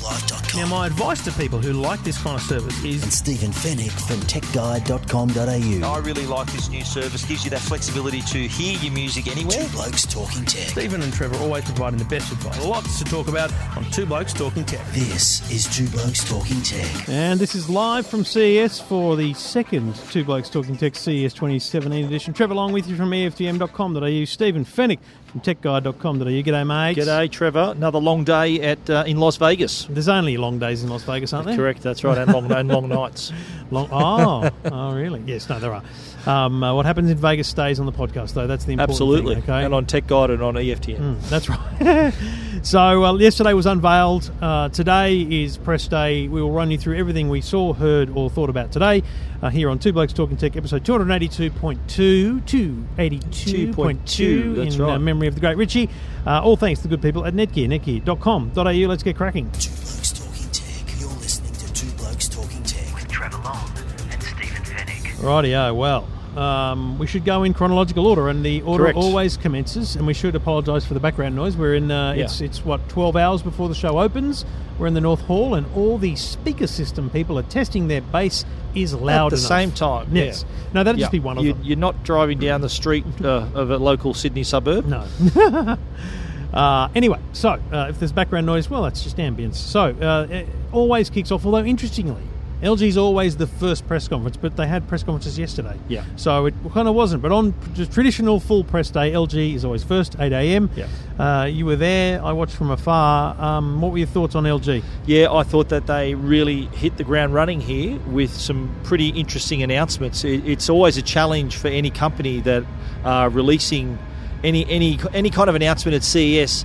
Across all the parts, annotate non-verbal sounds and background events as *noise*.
YourTechLife.com. Now, my advice to people who like this kind of service is. and Stephen Fenech from TechGuide.com.au. I really like this new service. Gives you that flexibility to hear your music anywhere. Two Blokes Talking Tech. Stephen and Trevor always providing the best advice. Lots to talk about on Two Blokes Talking Tech. This is Two Blokes Talking Tech. And this is live from CES for the second Two Blokes Talking Tech CES 2017 edition. Trevor Long with you from EFTM.com.au. Stephen Fenech from TechGuide.com.au. G'day, mate. G'day, Trevor. Another long day at uh, in Las Vegas. There's only long days in Las Vegas, aren't there? Correct, that's right, and long and long *laughs* nights. Long, oh, oh, really? Yes, no, there are. Um, uh, what happens in Vegas stays on the podcast, though. That's the important Absolutely, thing. Okay, and on Tech Guide and on E EFTM. Mm, that's right. *laughs* so uh, yesterday was unveiled. Uh, today is press day. We will run you through everything we saw, heard, or thought about today uh, here on Two Blokes Talking Tech, episode 282.2, 282.2 that's in uh, right. memory of the great Richie. Uh, all thanks to the good people at Netgear, netgear.com.au. Let's get cracking. Two Blokes Talking Tech. You're listening to Two Blokes Talking Tech. With Trevor Long and Stephen Fenech. Rightio, well, um, we should go in chronological order, and the order Correct. always commences. And we should apologise for the background noise. We're in. Uh, Yeah. It's it's what twelve hours before the show opens. We're in the North Hall, and all the speaker system people are testing their bass is loud At the enough. same time, Yes. yeah. No, that'd Yeah. just be one of you, them. You're not driving down the street *laughs* uh, of a local Sydney suburb. No. *laughs* uh, anyway, so uh, if there's background noise, well, that's just ambience. So uh, it always kicks off. Although interestingly, LG's always the first press conference, but they had press conferences yesterday. Yeah. So it kind of wasn't. But on the traditional full press day, LG is always first, 8 a.m. Yeah. Uh, you were there. I watched from afar. Um, what were your thoughts on LG? Yeah, I thought that they really hit the ground running here with some pretty interesting announcements. It, it's always a challenge for any company that are releasing any any any kind of announcement at CES.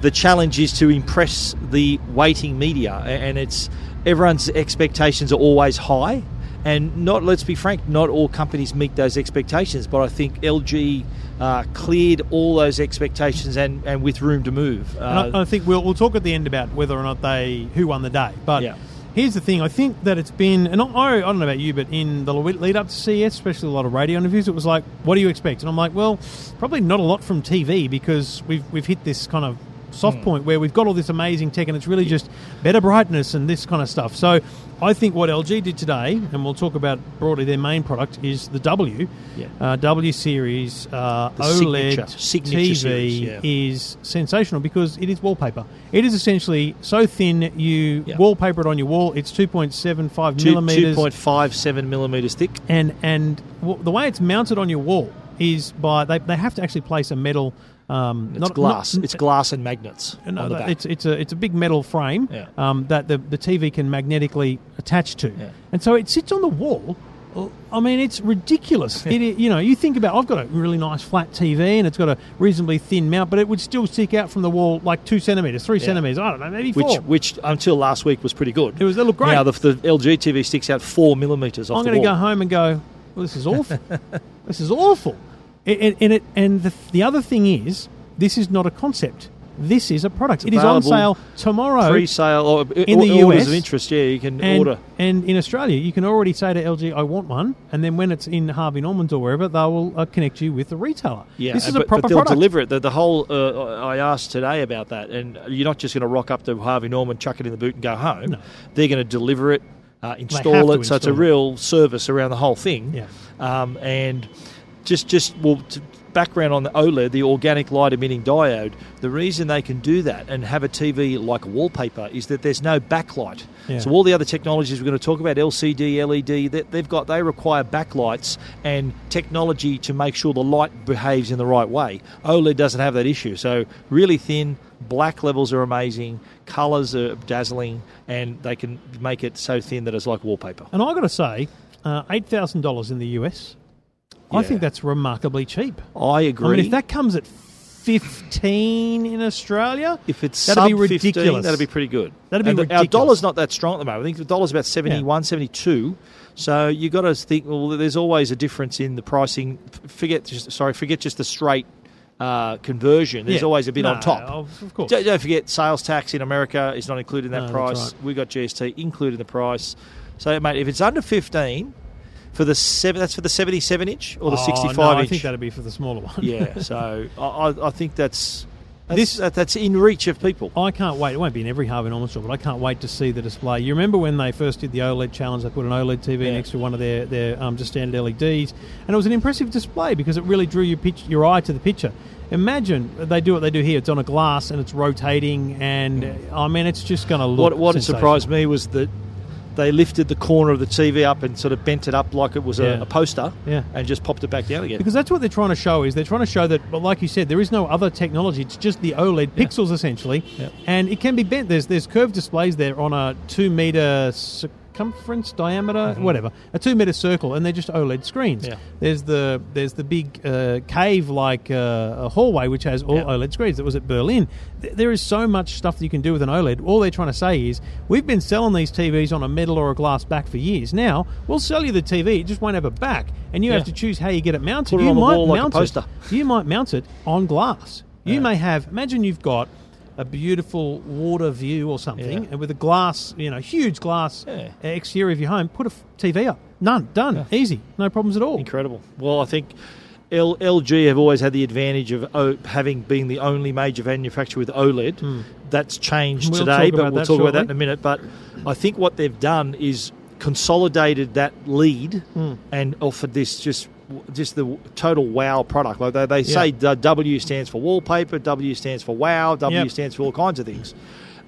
The challenge is to impress the waiting media, and it's everyone's expectations are always high. And not, let's be frank, not all companies meet those expectations. But I think LG uh, cleared all those expectations and, and with room to move. And Uh, I, I think we'll, we'll talk at the end about whether or not they who won the day. But Yeah. here's the thing: I think that it's been, and I, I don't know about you, but in the lead up to CES, especially a lot of radio interviews, it was like, "What do you expect?" And I'm like, "Well, probably not a lot from TV because we've we've hit this kind of soft Hmm. point where we've got all this amazing tech, and it's really just better brightness and this kind of stuff." So. I think what LG did today, and we'll talk about broadly their main product, is the W, Yeah. uh, W series uh, OLED signature- signature TV series, yeah. is sensational because it is wallpaper. It is essentially so thin you Yeah. wallpaper it on your wall. It's 2.75 two, millimeters, 2.57 millimeters thick. and and w- the way it's mounted on your wall is by they, they have to actually place a metal. Um, It's not glass. not- it's glass and magnets no, on the back. it's it's a it's a big metal frame Yeah. um, that the the TV can magnetically attach to, Yeah. and so it sits on the wall. I mean, it's ridiculous. it, you know, you think about. I've got a really nice flat TV, and it's got a reasonably thin mount, but it would still stick out from the wall like two centimeters, three Yeah. centimeters. I don't know, maybe which, four. which until last week was pretty good. It was- it looked great. Now the, the LG TV sticks out four millimeters off I'm the going to go home and go. Well, this is awful. *laughs* this is awful. And, and, and it and the, the other thing is, this is not a concept. This is a product. It's It is on sale tomorrow. Pre-sale or In the orders US, of interest. Yeah, you can and, order. and in Australia, you can already say to LG, "I want one," and then when it's in Harvey Norman's or wherever, they will uh, connect you with the retailer. Yeah, this is but, a proper but they'll product. deliver it. The, the whole uh, I asked today about that, and you're not just going to rock up to Harvey Norman, chuck it in the boot, and go home. No. They're going to deliver it, uh, install it, so it's a real service around the whole thing. Yeah. Um, and just just well, to background on the OLED, the organic light emitting diode. The reason they can do that and have a TV like a wallpaper is that there's no backlight. Yeah. So all the other technologies we're going to talk about, LCD, LED, that they've got they require backlights and technology to make sure the light behaves in the right way. OLED doesn't have that issue. So really thin, black levels are amazing, colors are dazzling, and they can make it so thin that it's like wallpaper. And I've got to say, uh, eight thousand dollars in the US. I think that's remarkably cheap. I agree. I mean, if that comes at fifteen in Australia, If it's That'd sub be 15, ridiculous. that'd be pretty good. That'd be And the- Our dollar's not that strong at the moment. I think the dollar's about 71, 72. So you got to think. Well, there's always a difference in the pricing. Forget, just, sorry, forget just the straight uh, conversion, there's Yeah. always a bit No, on top. Of of course. Don't, don't forget, sales tax in America is not included in that No, price. right. We got GST included in the price. So, mate, if it's under 15 for the seven, that's for the 77 inch or the Oh, 65 no, I think that'd be for the smaller one. yeah. *laughs* So I, I- think that's that's, This- that, that's in reach of people. I can't wait. It won't be in every Harvey Norman store, but I can't wait to see the display. You remember when they first did the OLED challenge? They put an OLED TV Yeah. next to one of their their um, just standard LEDs, and it was an impressive display because it really drew your pitch, your eye to the picture. Imagine they do what they do here. It's on a glass and it's rotating, and uh, I mean, it's just going to look. What what surprised me was that they lifted the corner of the TV up and sort of bent it up like it was Yeah. a, a poster, Yeah. and just popped it back down again. Because that's what they're trying to show is they're trying to show that, but like you said, there is no other technology. It's just the OLED pixels essentially, Yeah. and it can be bent. There's there's curved displays there on a two meter circumference diameter, whatever, a two meter circle, and they're just OLED screens. Mm-hmm. Yeah. There's the there's the big uh, cave like uh, hallway which has all Yeah. OLED screens. That was at Berlin. Th- there is so much stuff that you can do with an OLED. All they're trying to say is we've been selling these TVs on a metal or a glass back for years. Now we'll sell you the TV. It just won't have a back, and you Yeah. have to choose how you get it mounted. Put it you on the might wall like a mount poster. it. You might mount it on glass. You may have. Imagine you've got a beautiful water view or something, Yeah. and with a glass, you know, huge glass Yeah. exterior of your home, put a f- TV up. None, done, easy, no problems at all. Incredible. Well, I think L- LG have always had the advantage of o- having been the only major manufacturer with OLED. That's changed. We'll today, but we'll talk about that in a minute. But I think what they've done is consolidated that lead Hmm. and offered this just just the total wow product. Like they, they Yeah. say the W stands for wallpaper, W stands for wow, W Yep. stands for all kinds of things.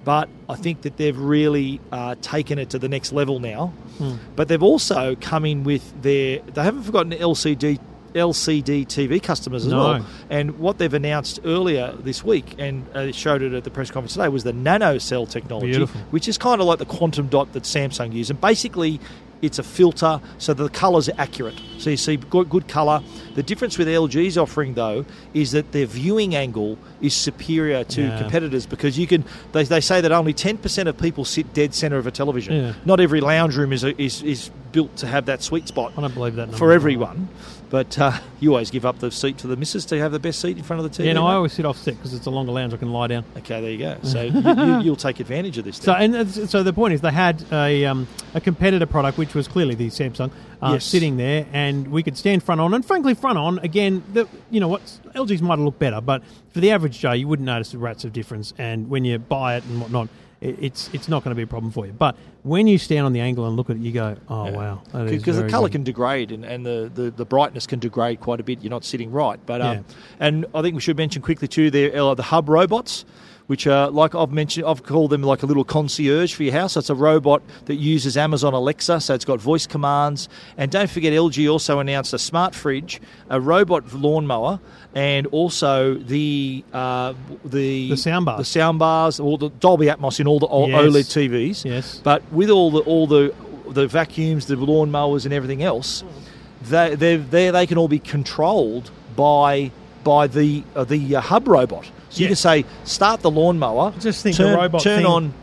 But I think that they've really uh, taken it to the next level now. Hmm. But they've also come in with their. They haven't forgotten LCD LCD TV customers as No. well. And what they've announced earlier this week and uh, showed it at the press conference today was the nano cell technology, Beautiful. which is kind of like the quantum dot that Samsung use. And basically, it's a filter so the colours are accurate. So you see good, good colour. The difference with LG's offering, though, is that their viewing angle is superior to Yeah. competitors because you can. They, they say that only ten percent of people sit dead centre of a television. Yeah. Not every lounge room is, is is built to have that sweet spot I don't believe that for everyone. But uh, you always give up the seat to the missus to have the best seat in front of the TV. Yeah, no, mate? I always sit offset because it's a longer lounge. I can lie down. Okay, there you go. So *laughs* you, you, you'll take advantage of this. So, and so the point is, they had a um, a competitor product, which was clearly the Samsung, uh, Yes. sitting there, and we could stand front on. And frankly, front on again, the, you know what, LG's might look better, but for the average Joe, you wouldn't notice the rats of difference. And when you buy it and whatnot, it, it's it's not going to be a problem for you. But when you stand on the angle and look at it, you go, oh wow, because the colour good. can degrade and, and the, the, the brightness can degrade quite a bit. You're not sitting right, but um, Yeah. and I think we should mention quickly too there the hub robots, which are like I've mentioned. I've called them like a little concierge for your house. So it's a robot that uses Amazon Alexa, so it's got voice commands. And don't forget, LG also announced a smart fridge, a robot lawnmower, and also the uh, the The soundbar. the sound bars, all the Dolby Atmos in all the Yes. OLED TVs. Yes. But with all the all the the vacuums, the lawnmowers, and everything else, they they they they can all be controlled by by the uh, the uh, hub robot. So you can say start the lawnmower. Just think turn, the robot turn thing- on.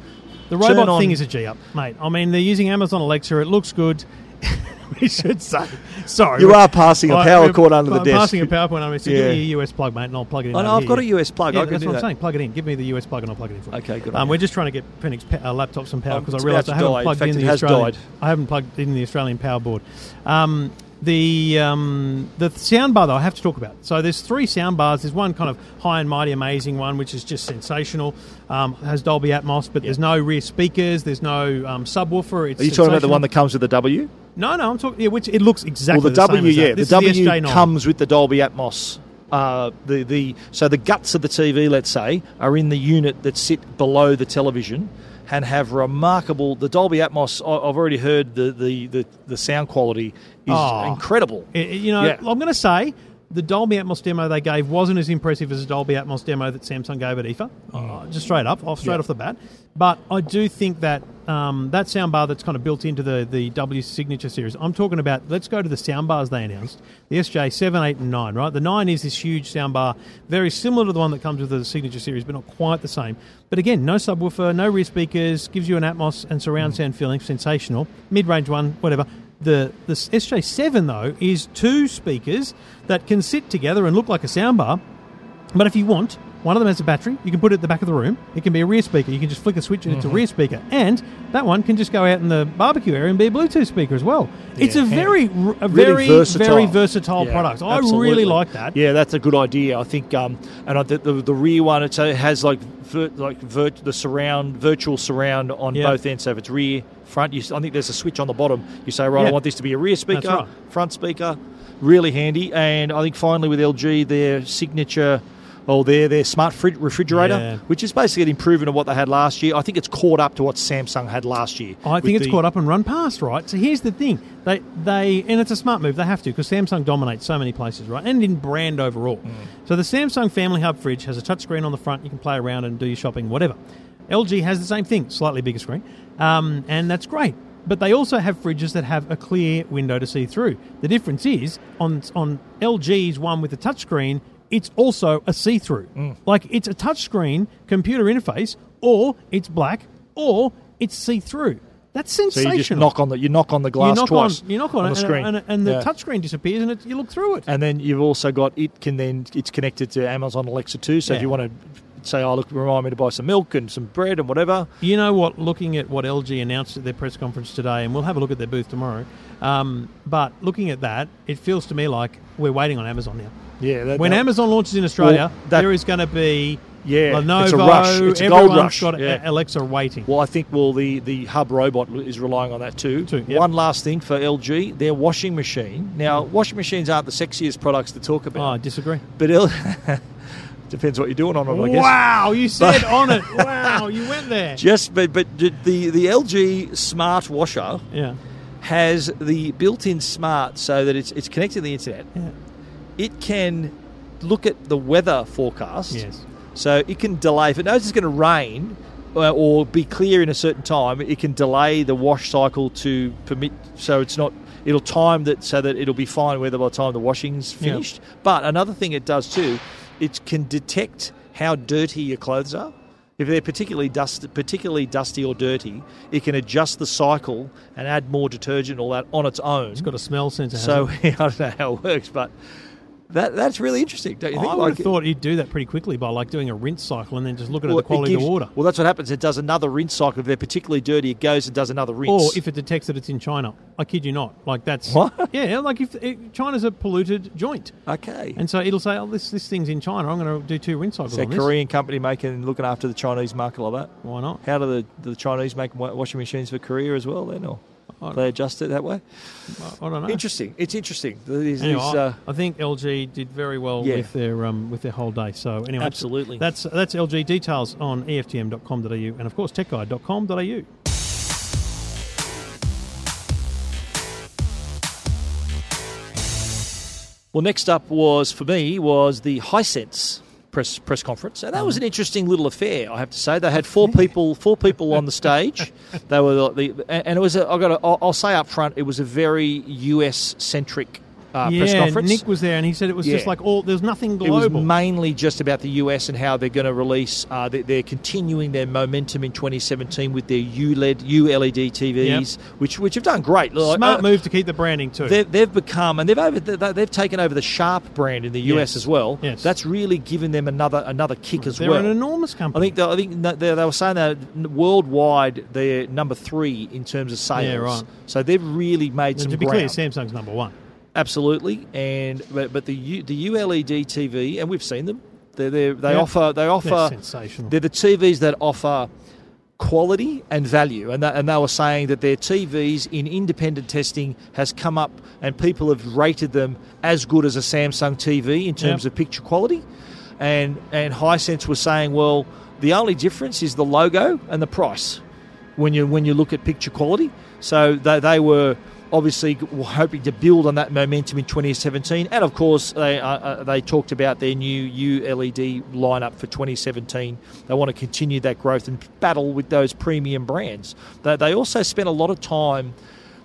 The robot on- thing is a G up, mate. I mean, they're using Amazon Alexa. It looks good. *laughs* we should say. Sorry. You are passing a power we're- cord under the I'm desk. passing a PowerPoint under. So Yeah. give me a US plug, mate, and I'll plug it in. Oh, no, I've got a US plug. Yeah, I can that's what that. I'm saying. Plug it in. Give me the US plug, and I'll plug it in for you. Okay, good Um, we're just trying to get Phoenix pa- uh, laptops and power Um, because I realised I haven't die. In plugged fact, in it the has Australian. died. I haven't plugged in the Australian power board. Um, the um, the soundbar though I have to talk about. So there's three soundbars. There's one kind of high and mighty amazing one, which is just sensational. Um, has Dolby Atmos, but there's no rear speakers. There's no um, subwoofer. It's Are you talking about the one that comes with the W? No, no, I'm talking. Yeah, which it looks exactly well, the, the W, yeah, the W SJ9. comes with the Dolby Atmos. Uh, the the so the guts of the TV, let's say, are in the unit that sit below the television and have remarkable. The Dolby Atmos, I've already heard the the, the, the sound quality is Oh. incredible. You know, Yeah. I'm going to say the Dolby Atmos demo they gave wasn't as impressive as the Dolby Atmos demo that Samsung gave at IFA, uh, just straight up, off straight Mm. Yeah. off the bat. But I do think that um, that soundbar that's kind of built into the, the W Signature series. I'm talking about. Let's go to the soundbars they announced: the SJ seven, eight, and nine. Right, the nine is this huge soundbar, very similar to the one that comes with the Signature series, but not quite the same. But again, no subwoofer, no rear speakers, gives you an Atmos and Mm. surround sound feeling, sensational. Mid range one, whatever. The the SJ7 though is two speakers that can sit together and look like a soundbar, But if you want, one of them has a battery. You can put it at the back of the room. It can be a rear speaker. You can just flick a switch and it's a Mm-hmm. rear speaker. And that one can just go out in the barbecue area and be a Bluetooth speaker as well. it's a Yeah. very, a Really very, versatile. very versatile Yeah, product. I absolutely. really like that. Yeah, that's a good idea. I think, um, and I, the, the the rear one it has like vir, like vir, the surround virtual surround on Yeah. both ends. So if it's rear, front, you, I think there's a switch on the bottom. You say, right, Yeah. I want this to be a rear speaker, right. front speaker, really handy. And I think finally with LG, their signature. Oh, their their smart frid- refrigerator, Yeah. which is basically an improvement of what they had last year. I think it's caught up to what Samsung had last year. I think it's the- caught up and run past, right? So here's the thing: they they and it's a smart move. They have to because Samsung dominates so many places, right? And in brand overall. Mm. So the Samsung Family Hub fridge has a touchscreen on the front. You can play around and do your shopping, whatever. LG has the same thing, slightly bigger screen, um, and that's great. But they also have fridges that have a clear window to see through. The difference is on on LG's one with the touchscreen, it's also a see through. Mm. Like it's a touchscreen computer interface, or it's black, or it's see through. That's So sensational. you just knock on the you knock on the You glass knock twice. on, you knock on, the it, screen, and, and, and the Yeah. touchscreen disappears, and it, you look through it. And then you've also got it can then it's connected to Amazon Alexa too. So if you want to say, "Oh, look, remind me to buy some milk and some bread and whatever," You know what? Looking at what LG announced at their press conference today, and we'll have a look at their booth tomorrow. Um, but looking at that, it feels to me like we're waiting on Amazon now. Yeah. That, When that- Amazon launches in Australia, Well, that- there is going to be yeah, Lenovo. it's a rush. It's a gold rush. got yeah. Alexa waiting. Well, I think well the the Hub robot is relying on that too. Too, yep. One last thing for LG, their washing machine. Now, mm. washing machines aren't the sexiest products to talk oh, about, I disagree. but L- *laughs* depends what you're doing on it, I guess. Wow, you said on it. *laughs* Wow, you went there. Just but but the the LG smart washer Yeah, has the built-in smart so that it's it's connected to the internet. yeah. It can look at the weather forecast. Yes. So it can delay if it knows it's going to rain uh, or be clear in a certain time. It can delay the wash cycle to permit so it's not. It'll time that so that it'll be fine weather by the time the washing's Yeah. finished. But another thing it does too, it can detect how dirty your clothes are. If they're particularly dust, particularly dusty or dirty, it can adjust the cycle and add more detergent all that on its own. It's got a smell sensor. so? *laughs* I don't know how it works, but that that's really interesting, don't you think? I would Like, have thought he'd do that pretty quickly by like doing a rinse cycle and then just looking well, at the quality it of the water. Well, that's what happens. It does another rinse cycle. If they're particularly dirty, it goes and does another rinse. Or if it detects that it's in China, I kid you not. Like that's What? *laughs* Yeah, like if it, China's a polluted joint, okay, and so it'll say, "Oh, this this thing's in China. I'm going to do two rinse cycles a. Korean company making looking after the Chinese market like that. Why not? How do the, the Chinese make washing machines for Korea as well? Then, or they adjust it that way? I don't know. Interesting. It's interesting. These, Anyway, these, uh, I think LG did very well Yeah. with their um, with their whole day. So anyway, Absolutely. that's that's LG details on EFTM.com.au and of course techguide.com.au. Well, next up was for me was the Hisense press press conference, and that was an mm-hmm. interesting little affair. I have to say, they had four *laughs* people four people on the stage. *laughs* They were the and it was a, I got to, I'll I'll say up front, it was a very US centric uh, yeah, press conference. Nick was there and he said it was just like all there's nothing global. It was mainly just about the US and how they're going to release. Uh, they, they're continuing their momentum in 2017 with their ULED ULED TVs, which which have done great. Like, Smart uh, move to keep the branding too. They've, they've become and they've over they- they've taken over the Sharp brand in the US Yes. as well. Yes. That's really given them another another kick as well. They're an enormous company. I think they, I think they, they were saying that worldwide they're number three in terms of sales. Yeah, right. So they've really made And some to be ground. clear, Samsung's number one. Absolutely, and but, but the U, the ULED TV, and we've seen them. They're, they're, they Yeah. offer they offer They're sensational. they're the TVs that offer quality and value, and that, and they were saying that their TVs in independent testing has come up, and people have rated them as good as a Samsung TV in terms Yep. of picture quality, and and Hisense was saying, well, the only difference is the logo and the price when you when you look at picture quality. So they, they were obviously we're hoping to build on that momentum in 2017, and of course they uh, uh, they talked about their new ULED lineup for 2017. They want to continue that growth and battle with those premium brands. They, they also spent a lot of time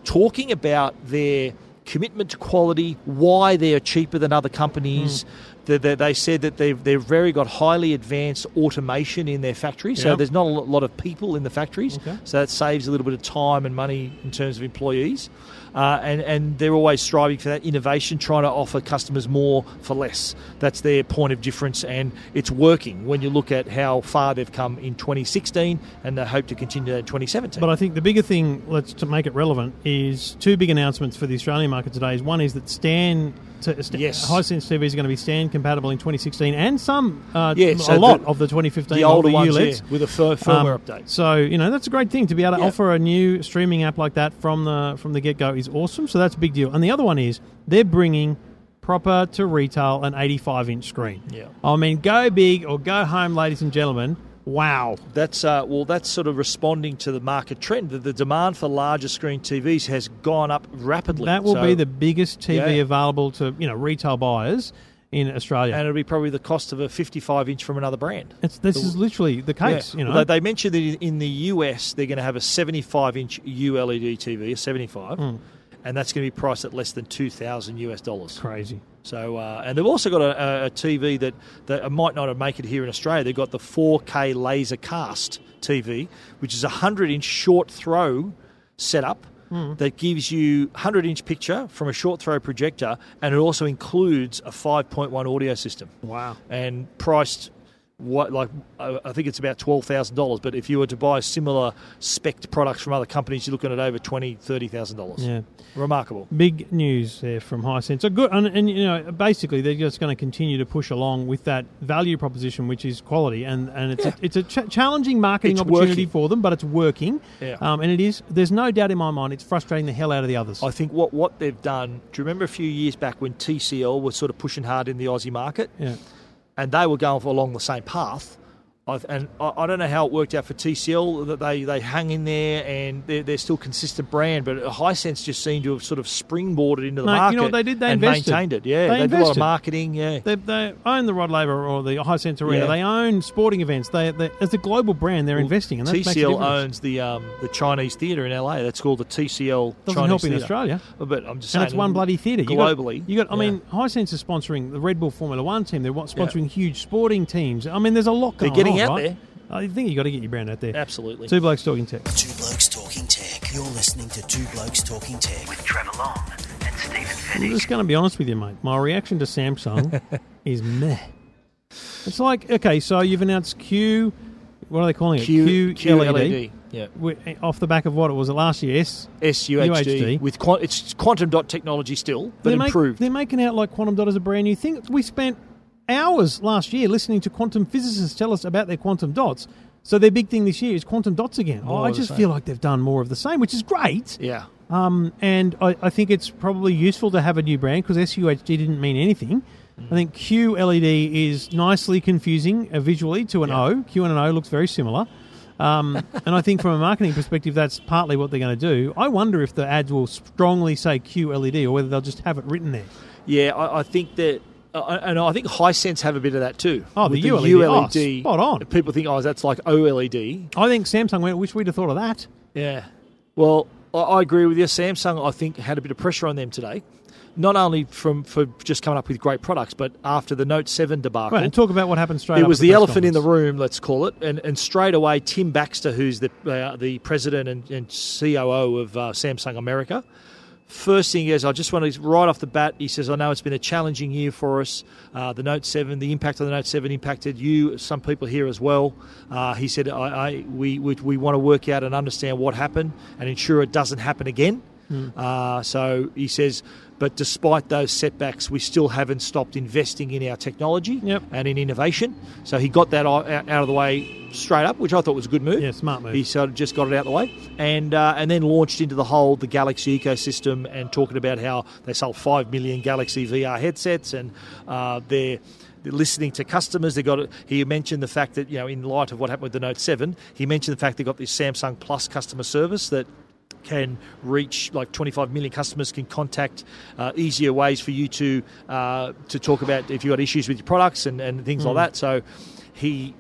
talking about their commitment to quality, why they're cheaper than other companies. They, they, they said that they've they've very got highly advanced automation in their factory, so Yep. there's not a lot of people in the factories, Okay. so that saves a little bit of time and money in terms of employees. Uh, and and they're always striving for that innovation, trying to offer customers more for less. That's their point of difference, and it's working when you look at how far they've come in 2016, and they hope to continue that in 2017. But I think the bigger thing, let's to make it relevant, is two big announcements for the Australian market today. Is one is that Stan, to, Yes. Hisense TV is going to be Stan compatible in 2016, and some uh, Yeah, a lot the- of the 2015 the older ones, ULEDs. yeah, with a fir- firmware Um, update. So you know that's a great thing to be able to Yeah. offer a new streaming app like that from the from the get go is awesome. So that's a big deal. And the other one is they're bringing proper to retail an 85 inch screen. Yeah. I mean, go big or go home, ladies and gentlemen. Wow. That's uh, well. That's sort of responding to the market trend. The, the demand for larger screen TVs has gone up rapidly. That will So- be the biggest TV Yeah. available to you know retail buyers in Australia. and it'll be probably the cost of a 55 inch from another brand. it's, this is literally the case. Yeah. You know, Although they mentioned that in- the US they're going to have a 75 inch ULED TV, a 75, Hmm. and that's going to be priced at less than 2,000 US dollars. crazy. So, uh, and they've also got a, a- a TV that, that might not make it here in Australia. They've got the 4K laser cast TV, which is a 100 inch short throw setup that gives you 100 inch picture from a short throw projector, and it also includes a 5.1 audio system Wow. and priced what like I think it's about twelve thousand dollars. But if you were to buy similar spec products from other companies, you're looking at over twenty, thirty thousand dollars. Yeah. remarkable. Big news there from Hisense. So good, and, and you know, basically they're just going to continue to push along with that value proposition, which is quality, and and it's Yeah. a, it's a ch- challenging marketing It's opportunity working. for them, but it's working. Yeah. Um, and it is. There's no doubt in my mind, it's frustrating the hell out of the others. I think what what they've done. Do you remember a few years back when TCL was sort of pushing hard in the Aussie market, yeah. And they were going along the same path? I've, and I, I don't know how it worked out for TCL that they, they hung in there and they're, they're still consistent brand, but Hisense just seemed to have sort of springboarded into the Mate, you market. know what they did? They and invested. maintained it. Yeah, They they, did a lot of marketing. Yeah, They, they own the Rod Laver or the Hisense Arena. Yeah. They own sporting events. They, they as a global brand, they're investing, and that TCL owns the um, the Chinese theatre in LA. That's called the TCL Doesn't Chinese help in. Australia. But I'm just And saying, it's one bloody theatre. You globally. got, you got. I yeah. mean, Hisense is sponsoring the Red Bull Formula One team. They're sponsoring huge sporting teams. I mean, there's a lot They're getting on. Out right? Oh, there. I think you got to get your brand out there. absolutely. Two blokes talking tech. Two Blokes Talking Tech. You're listening to Two Blokes Talking Tech with Trevor Long and Stephen I'm just going to be honest with you, mate. My reaction to Samsung *laughs* is meh. It's like okay, so you've announced Q. What are they calling it? Q, QLED. QLED. Yeah. Eh, off the back of what it was it last year? S. SUHD UHD. with quan- it's quantum dot technology still, but they're make- improved. they're making out like quantum dot is a brand new thing. We spent hours last year listening to quantum physicists tell us about their quantum dots. So their big thing this year is quantum dots again. Oh, I just feel like they've done more of the same, which is great. yeah. Um, and I, I think it's probably useful to have a new brand because SUHD didn't mean anything. I think QLED is nicely confusing uh, visually to an Yeah. O. Q and an O looks very similar. Um, *laughs* and I think from a marketing perspective, that's partly what they're going to do. I wonder if the ads will strongly say QLED or whether they'll just have it written there. Yeah, I, I think that. Uh, and I think Hisense have a bit of that too. Oh, the With ULED. Oh, spot on. People think, oh, that's like OLED. I think Samsung went, wish we'd have thought of that. Yeah. Well, I, I agree with you. Samsung, I think, had a bit of pressure on them today. Not only from for just coming up with great products, but after the Note 7 debacle. Right, and talk about what happened straight it was the press elephant in the room, let's call it, and, and straight away Tim Baxter, who's the uh, the president and, and COO of uh, Samsung America. First thing is, I just want to right off the bat. He says, "I know it's been a challenging year for us. Uh, the Note Seven, the impact of the Note Seven impacted you, some people here as well." Uh, he said, I, I, we, we we want to work out and understand what happened and ensure it doesn't happen again." Uh, so he says, but despite those setbacks, we still haven't stopped investing in our technology Yep. and in innovation. So he got that out out of the way straight up, which I thought was a good move. Yeah, smart move. He sort of just got it out of the way, and uh, and then launched into the whole the Galaxy ecosystem and talking about how they sold five million Galaxy VR headsets and uh, they're. Listening to customers, they got. it. He mentioned the fact that you know, in light of what happened with the Note Seven, he mentioned the fact they got this Samsung Plus customer service that can reach like 25 million customers can contact uh, easier ways for you to uh, to talk about if you've got issues with your products and, and things like that. So he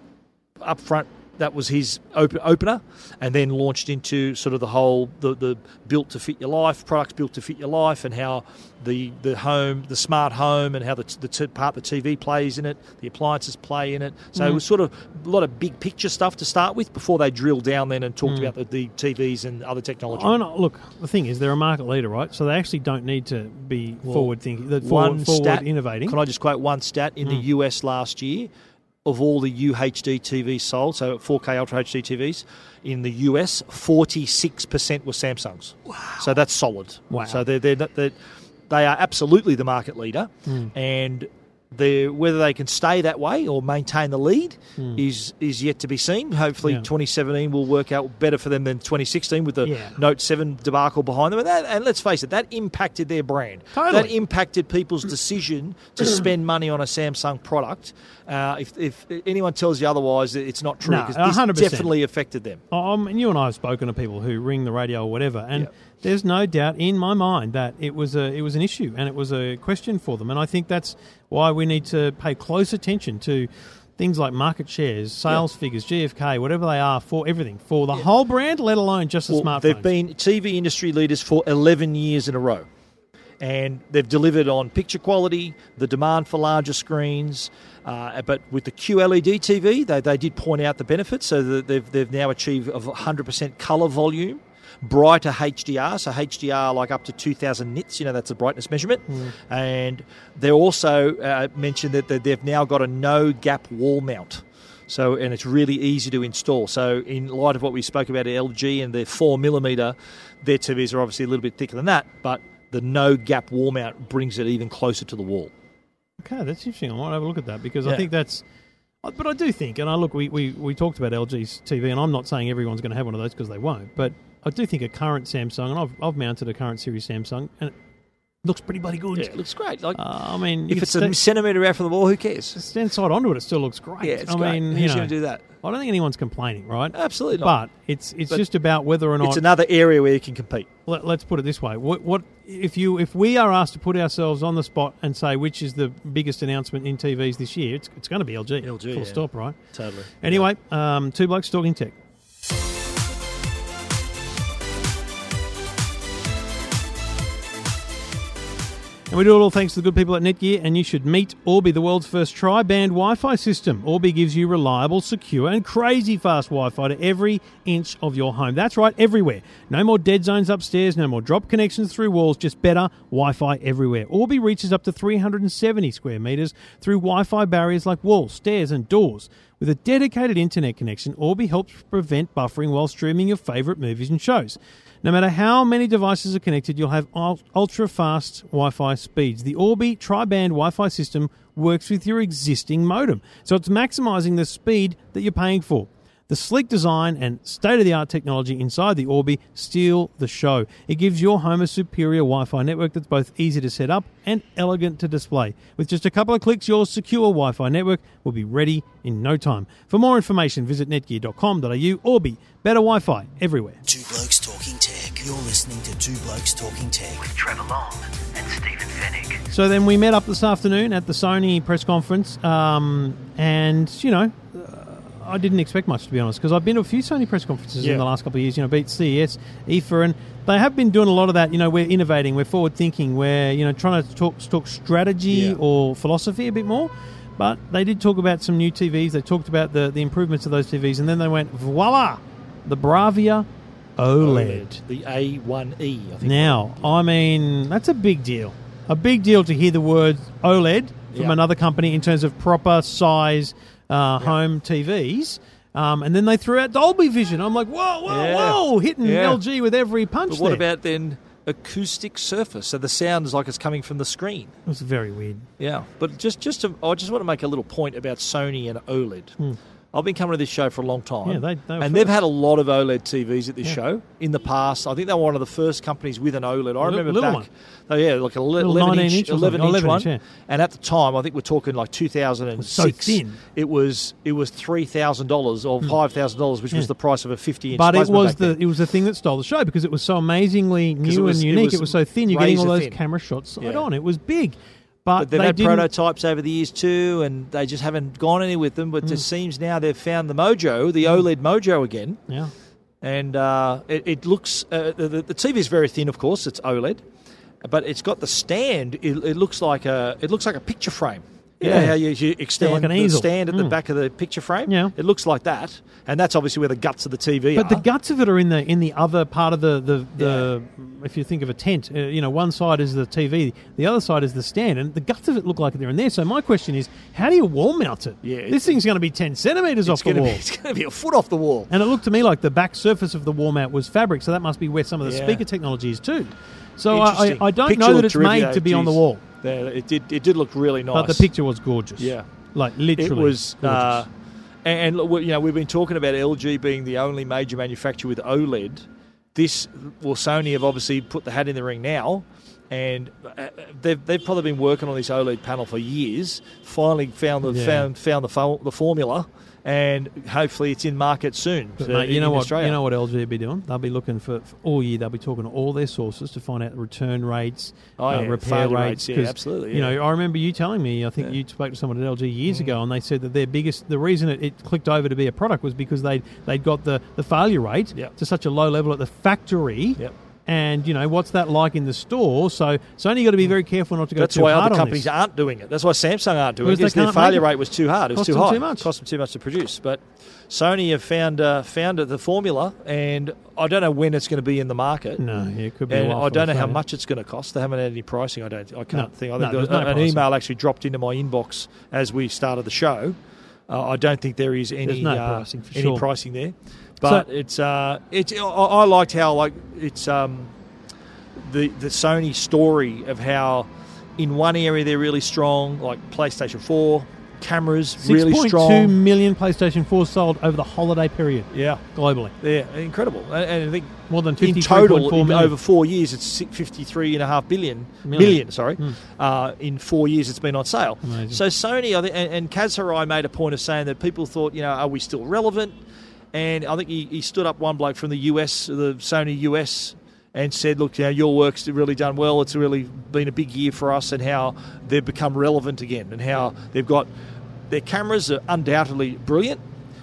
up front that was his open, opener, and then launched into sort of the whole the, the built to fit your life products built to fit your life, and how the the home, the smart home, and how the, the t- part the TV plays in it, the appliances play in it. So it mm-hmm. was sort of a lot of big picture stuff to start with before they drilled down then and talked mm. about the, the TVs and other technology. I know, look, the thing is, they're a market leader, right? So they actually don't need to be forward thinking, one forward, forward stat, innovating. Can I just quote one stat in the mm. US last year? Of all the UHD TVs sold, so 4K Ultra HD TVs in the US, 46% were Samsungs. Wow. So that's solid. Wow. So they're, they're, they're, they are absolutely the market leader. Hmm. And the, whether they can stay that way or maintain the lead is is yet to be seen. Hopefully. Yeah. 2017 will work out better for them than 2016 with the Yeah. Note 7 debacle behind them. And, that, and let's face it, that impacted their brand. Totally. That impacted people's decision to *clears throat* spend money on a Samsung product. Uh, if, if anyone tells you otherwise, it's not true No, 100%. definitely affected them. Um, and you and I have spoken to people who ring the radio or whatever, and Yeah. there's no doubt in my mind that it was a it was an issue and it was a question for them. And I think that's why we need to pay close attention to things like market shares, sales figures, GFK, whatever they are for everything for the whole brand, let alone just the Well, smartphones. they've been TV industry leaders for 11 years in a row. And they've delivered on picture quality, the demand for larger screens. Uh, but with the QLED TV, they, they did point out the benefits. So that they've, they've now achieved 100% colour volume, brighter HDR, so HDR like up to 2000 nits, you know, that's a brightness measurement. And they also uh, mentioned that they've now got a no gap wall mount. So, and it's really easy to install. So, in light of what we spoke about at LG and their four millimeter, their TVs are obviously a little bit thicker than that, but the no gap wall mount brings it even closer to the wall. Okay, that's interesting. I might have a look at that because I think that's. But I do think, and I look, we, we, we talked about LG's TV, and I'm not saying everyone's going to have one of those because they won't, but I do think a current Samsung, and I've, I've mounted a current series Samsung, and looks pretty bloody good. Yeah, it looks great. Like, Uh, I mean, if it's sta- a centimeter out from the wall, who cares? stand side onto it, it still looks great. Yeah, it's I great. mean, Who's going to do that? I don't think anyone's complaining, right? Absolutely not. But it's it's But just about whether or not it's another area where you can compete. let, us put it this way: what, what if you if we are asked to put ourselves on the spot and say which is the biggest announcement in TVs this year? It's, it's going to be LG. LG, full yeah. stop, right? Totally. Anyway, um, two blokes talking tech. And we do it all thanks to the good people at Netgear, and you should meet Orbi, the world's first tri-band Wi-Fi system. Orbi gives you reliable, secure, and crazy fast Wi-Fi to every inch of your home. That's right, everywhere. No more dead zones upstairs, no more drop connections through walls, just better Wi-Fi everywhere. Orbi reaches up to 370 square meters through Wi-Fi barriers like walls, stairs, and doors. With a dedicated internet connection, Orbi helps prevent buffering while streaming your favorite movies and shows. No matter how many devices are connected, you'll have ultra fast Wi Fi speeds. The Orbi tri band Wi Fi system works with your existing modem, so it's maximizing the speed that you're paying for. The sleek design and state of the art technology inside the Orbi steal the show. It gives your home a superior Wi Fi network that's both easy to set up and elegant to display. With just a couple of clicks, your secure Wi Fi network will be ready in no time. For more information, visit netgear.com.au. Orbi, better Wi Fi everywhere. Two Blokes Talking Tech. You're listening to Two Blokes Talking Tech with Trevor Long and Stephen Fenech. So then we met up this afternoon at the Sony press conference, um, and you know, I didn't expect much to be honest because I've been to a few Sony press conferences Yeah. in the last couple of years. You know, beat CES, IFA, and they have been doing a lot of that. You know, we're innovating, we're forward thinking, we're you know trying to talk talk strategy Yeah. or philosophy a bit more. But they did talk about some new TVs. They talked about the, the improvements of those TVs, and then they went voila, the Bravia OLED. The A1E, I think. Now, I mean, that's a big deal. A big deal to hear the word OLED from Yeah. another company in terms of proper size uh, home TVs. Um, and then they threw out Dolby Vision. I'm like, whoa, whoa, Yeah. whoa, hitting Yeah. LG with every punch But what there. about then acoustic surface? So the sound is like it's coming from the screen. It was very weird. Yeah, but just just to, I just want to make a little point about Sony and OLED. I've been coming to this show for a long time, Hmm. Yeah, they- they and they've had a lot of OLED TVs at this Yeah. show in the past. I think they were one of the first companies with an OLED. I remember little back, one. oh yeah, like a Little 11 inch, inch 11 inch 11 one. inch, yeah. And at the time, I think we're talking like 2006. so thin. It was it was three thousand dollars or five thousand dollars, which was Hmm. The price of a 50 inch. But it was the then. it was the thing that stole the show because it was so amazingly new was- and it unique. was It was, so thin. You're getting all those thin. camera shots side on. It was big. But, But they've they had didn't- prototypes over the years too, and they just haven't gone any with them. But Mm. it seems now they've found the mojo, the OLED mojo again, Yeah. and uh, it, it looks uh, the, the TV is very thin, of course. It's OLED, but it's got the stand. It, it looks like a it looks like a picture frame. You know Yeah. how you, you extend like an the easel. stand at the Mm. back of the picture frame. Yeah. it looks like that, and that's obviously where the guts of the TV are. But are. the guts of it are in the in the other part of the the, the if you think of a tent, uh, you know, one side is the TV, the other side is the stand, and the guts of it look like they're in there. So my question is, how do you wall mount it? Yeah, this thing's going to be ten centimeters off the wall. be *laughs* it's going to be a foot off the wall. And it looked to me like the back surface of the wall mount was fabric, so that must be where some of the Yeah. speaker technology is too. So I, I, I don't Picture know that it's made to be on the wall, There, it did it did look really nice. but the picture was gorgeous. Yeah. like literally, It was, uh, and, and you know, we've been talking about LG being the only major manufacturer with OLED. This, well, Sony have obviously put the hat in the ring now, and uh, they've, they've probably been working on this OLED panel for years. Finally, found the Yeah. found found the fo- the formula, and hopefully it's in market soon. But, mate, you know what? Australia. You know what LG will be doing? They'll be looking for, for all year. They'll be talking to all their sources to find out return rates, Oh, uh, yeah, repair rates. yeah, absolutely, You know, I remember you telling me. I think Yeah. Mm. you spoke to someone at LG years ago, and they said that their biggest, the reason it, it clicked over to be a product was because they they'd got the, the failure rate Yep. to such a low level at the factory. Yep. And you know what's that like in the store? So Sony got to be very careful not to go That's too why hard other companies aren't doing it. That's why Samsung aren't doing Because it. Because their failure rate was too hard. It was too high. too much. Cost them too much to produce. But Sony have found uh, found the formula, and I don't know when it's going to be in the market. No, yeah, it could be. And I don't know how much it's going to cost. They haven't had any pricing. I don't. I can't No. think. I No, think there's there- no an pricing. email actually dropped into my inbox as we started the show. Uh, I don't think there is any no uh, pricing any sure. pricing there. But it's uh, it's. I, I liked how like it's um, the the Sony story of how in one area they're really strong, like PlayStation Four cameras, really strong. million PlayStation 4 sold over the holiday period Yeah, globally. yeah, incredible. And, I think More than in 53.4 total, in, over four years, it's si- 53 and a half billion Million. million. sorry, uh, in four years, it's been on sale. Amazing. So Sony, I think, and, and Kaz Hirai made a point of saying that people thought, you know, are we still relevant? And I think he, he stood up one bloke from the US, the Sony US, and said, look, you know, your work's really done well. It's really been a big year for us, and how they've become relevant again, and how they've got their cameras are undoubtedly brilliant.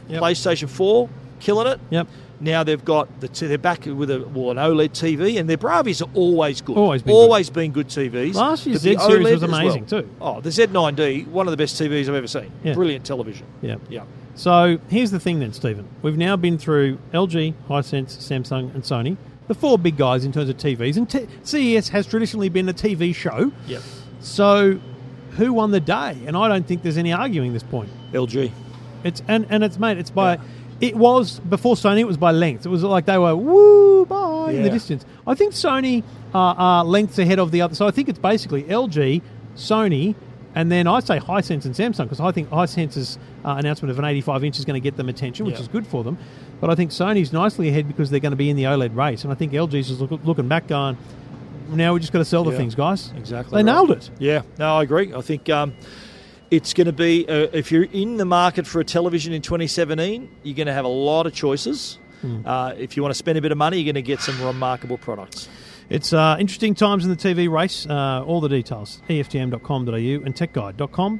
Yep. PlayStation 4, killing it. Yep. Now they've got the t- they're back with a well an OLED TV, and their Bravias are always good. Always been always been good TVs. Last year's Z series OLED was as well. amazing too. Oh, the Z9D, one of the best TVs I've ever seen. Yeah. Brilliant television. Yeah. Yeah. So here's the thing then, Stephen. We've now been through LG, Hisense, Samsung, and Sony, the four big guys in terms of TVs. And t- CES has traditionally been a TV show. Yep. So who won the day? And I don't think there's any arguing this point. LG. It's and, and it's made it's by Yeah. it was before Sony it was by length. It was like they were woo by in the distance. I think Sony are, are lengths ahead of the other. So I think it's basically LG, Sony, and then I say Hisense and Samsung because I think Hisense's uh, announcement of an 85 inch is going to get them attention, which Yeah. is good for them. But I think Sony's nicely ahead because they're going to be in the OLED race, and I think LG's is look, looking back going. Now we just got to sell the Yeah. things, guys. Exactly. They right. nailed it. Yeah. No, I agree. I think um, it's going to be uh, if you're in the market for a television in 2017, you're going to have a lot of choices. Hmm. Uh, if you want to spend a bit of money, you're going to get some remarkable products. It's uh, interesting times in the TV race. Uh, all the details, EFTM.com.au and techguide.com.au.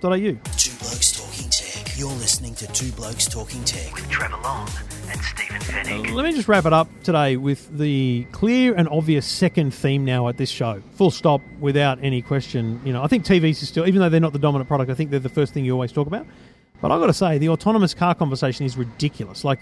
Two Blokes Talking Tech. You're listening to Two Blokes Talking Tech with Trevor Long and Stephen Fenech. Let me just wrap it up today with the clear and obvious second theme now at this show. Full stop, without any question. You know, I think TVs is still, even though they're not the dominant product, I think they're the first thing you always talk about. But I've got to say, the autonomous car conversation is ridiculous. Like,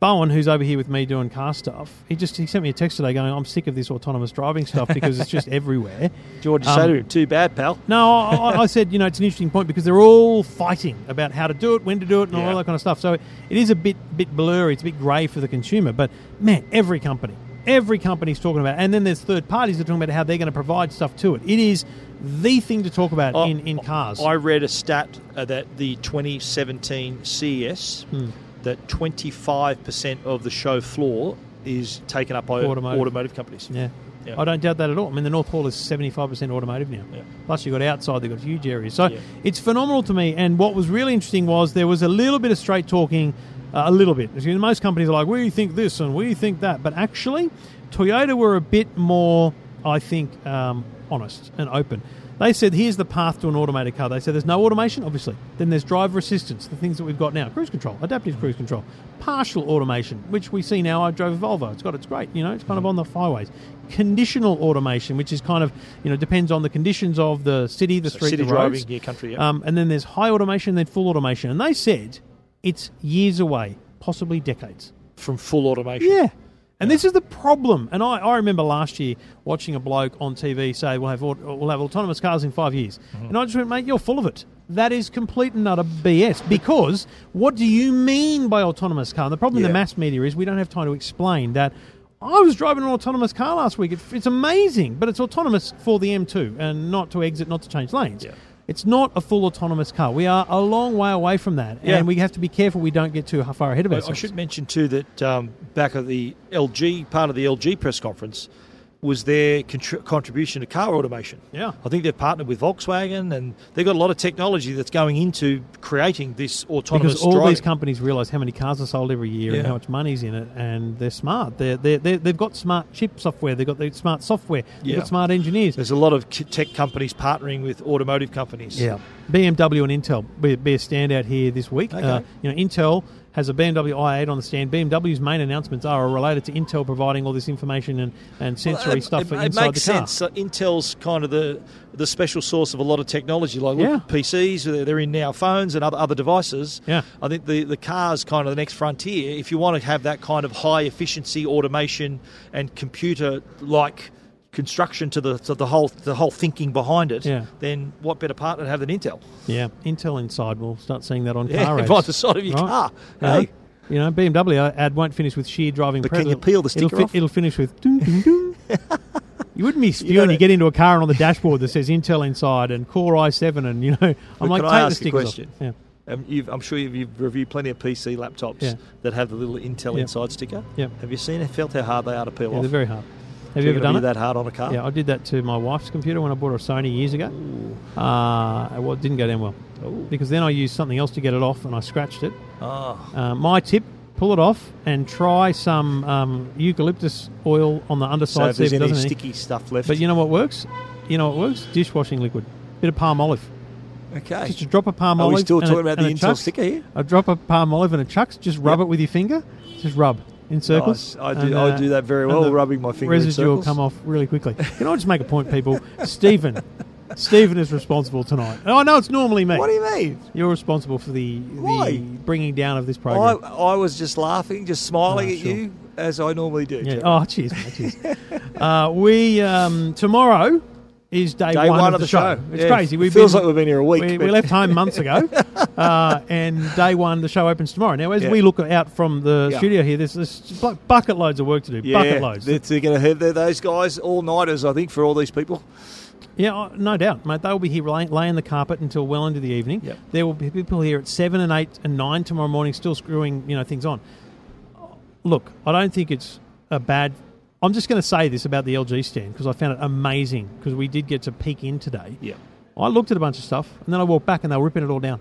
Bowen, who's over here with me doing car stuff, he just he sent me a text today going, "I'm sick of this autonomous driving stuff *laughs* because it's just everywhere." George, you Um, say to him, too bad, pal. No, I, I- I said, you know, it's an interesting point because they're all fighting about how to do it, when to do it, and all that kind of stuff. So it is a bit bit blurry. It's a bit grey for the consumer. But man, every company, every company's talking about, it. and then there's third parties that are talking about how they're going to provide stuff to it. It is the thing to talk about I- in, in cars. I read a stat uh, that the 2017 CES Hmm. That 25% of the show floor is taken up by Automotive. automotive, companies. yeah. Yeah. I don't doubt that at all. I mean, the North Hall is 75% automotive now. Yeah. Plus, you've got outside, they've got huge areas. So Yeah. it's phenomenal to me. And what was really interesting was there was a little bit of straight talking, uh, a little bit. Most companies are like, we think this and we think that. But actually, Toyota were a bit more, I think, um, honest and open. They said, here's the path to an automated car. They said there's no automation, obviously. Then there's driver assistance, the things that we've got now. Cruise control, adaptive cruise control, partial automation, which we see now. I drove a Volvo. It's got, it's great, you know, it's kind of on the highways. Conditional automation, which is kind of, you know, depends on the conditions of the city, the So street, city the roads. driving, yeah, country. Yeah. Um, and then there's high automation, then full automation. And they said it's years away, possibly decades. from full automation. Yeah. And this is the problem. And I, I remember last year watching a bloke on TV say we'll have we'll have autonomous cars in five years, Mm-hmm. and I just went, mate, you're full of it. That is complete and utter BS. Because what do you mean by autonomous car? And the problem in the mass media is we don't have time to explain that. I was driving an autonomous car last week. It, it's amazing, but it's autonomous for the M2 and not to exit, not to change lanes. Yeah. It's not a full autonomous car. We are a long way away from that, Yeah. and we have to be careful we don't get too far ahead of I, I should mention too that um, back at the LG part of the LG press conference was their contr- contribution to car automation. Yeah. I think they've partnered with Volkswagen and they've got a lot of technology that's going into creating this autonomous because all driving. these companies realise how many cars are sold every year and how much money's in it, and they're smart. They're, they're, they're, they've got smart chip software. They've got the smart software. They've Yeah. got smart engineers. There's a lot of tech companies partnering with automotive companies. Yeah. BMW and Intel be, be a standout here this week. Okay. Uh, you know, Intel has a BMW i8 on the stand. BMW's main announcements are related to Intel providing all this information and, and sensory It- stuff it, for it inside makes the car. sense. Uh, Intel's kind of the the special source of a lot of technology, like Yeah. PCs. They're they're in now phones and other other devices. Yeah. I think the the car's kind of the next frontier. If you want to have that kind of high efficiency automation and computer like construction to the to the whole the whole thinking behind it, Yeah. then what better partner to have than Intel? Yeah, Intel inside. We'll start seeing that on Yeah, car *laughs* by the side of your Right. car. You know, Hey. you know, BMW ad won't finish with sheer driving. But can you peel the sticker it'll, off? It'll finish with ding, ding, ding. *laughs* You wouldn't be spewing. You, gotta- get into a car and on the dashboard that says Intel inside and Core i7, and you know, *laughs* I'm But like, can take I the ask a stickers question? off. Yeah, Um, you've, I'm sure you've, you've reviewed plenty of PC laptops Yeah. that have the little Intel Yeah. inside sticker. Yeah. Have you seen it? Felt how hard they are to peel yeah, off? they're very hard. Have you ever done it? that hard on a car? Yeah, I did that to my wife's computer when I bought her a Sony years ago. Uh, well, it didn't go down well Ooh. because then I used something else to get it off, and I scratched it. Oh. Uh, my tip: pull it off and try some um, eucalyptus oil on the underside. see if there's any sticky stuff left. But you know what works? You know what works? Dishwashing liquid. Bit of Palmolive. okay. Just a drop of palm Are olive. Are we still talking a- about the Intel Chux. sticker here? A drop of Palmolive and a Chux. Just rub Yep. it with your finger. Just rub in circles. Nice. I do- And, I uh, do that very well, the rubbing my finger in Residue will come off really quickly. *laughs* Can I just make a point, people? Stephen. *laughs* Stephen is responsible tonight. Oh know it's normally me. What do you mean? You're responsible for the, the Why? bringing down of this I, program. I was just laughing, just smiling Oh, at sure. you as I normally do. Yeah. Oh, cheers, mate. Cheers. *laughs* uh, we um, tomorrow is day, Day one, of the, show. It's Yeah, crazy. We've feels been, like we've been here a week. We, we left home months ago, *laughs* uh, and day one the show opens tomorrow. Now, as Yeah. we look out from the Yeah. studio here, there's, there's bu- bucket loads of work to do. yeah, bucket loads. They're, going to have those guys all nighters. I think for all these people. Yeah, oh, no doubt, mate. They'll be here lay, laying the carpet until well into the evening. Yep. There will be people here at seven and eight and nine tomorrow morning, still screwing you know things on. Look, I don't think it's a bad. I'm just going to say this about the LG stand because I found it amazing because we did get to peek in today. Yeah, I looked at a bunch of stuff and then I walked back and they were ripping it all down.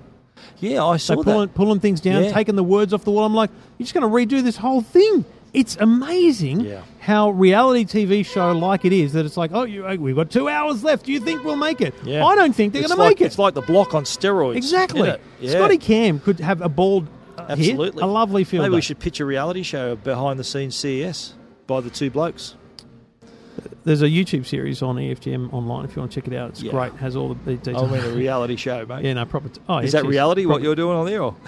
yeah, I saw So that. pulling, pulling things down, Yeah. taking the words off the wall. I'm like, you're just going to redo this whole thing. It's amazing Yeah. how reality TV show like it is that it's like, oh, you, uh, we've got two hours left. Do you think we'll make it? Yeah. I don't think they're going to make it. It's like the block on steroids. exactly. Yeah. Scotty Cam could have a bald uh, here, Absolutely. a lovely field. Maybe we should pitch a reality show behind the scenes CES by the two blokes. There's a YouTube series on E EFTM online if you want to check it out. It's Yeah. great. Has all the details. Oh, I mean, a reality show, mate. yeah, no proper. T- oh, Is that reality what Proper- you're doing on there? Or? *laughs*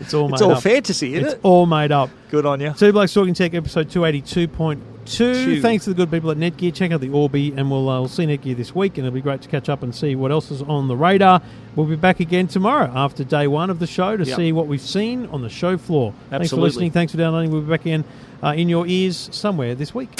It's all made It's all up. fantasy, isn't It's it? all made up. Good on you. Two Blokes Talking Tech, episode 282.2. Two. Thanks to the good people at Netgear. Check out the Orbi, and we'll, uh, we'll see Netgear this week, and it'll be great to catch up and see what else is on the radar. We'll be back again tomorrow after day one of the show to Yep. see what we've seen on the show floor. Thanks for listening. Thanks for downloading. We'll be back in, uh, in your ears somewhere this week.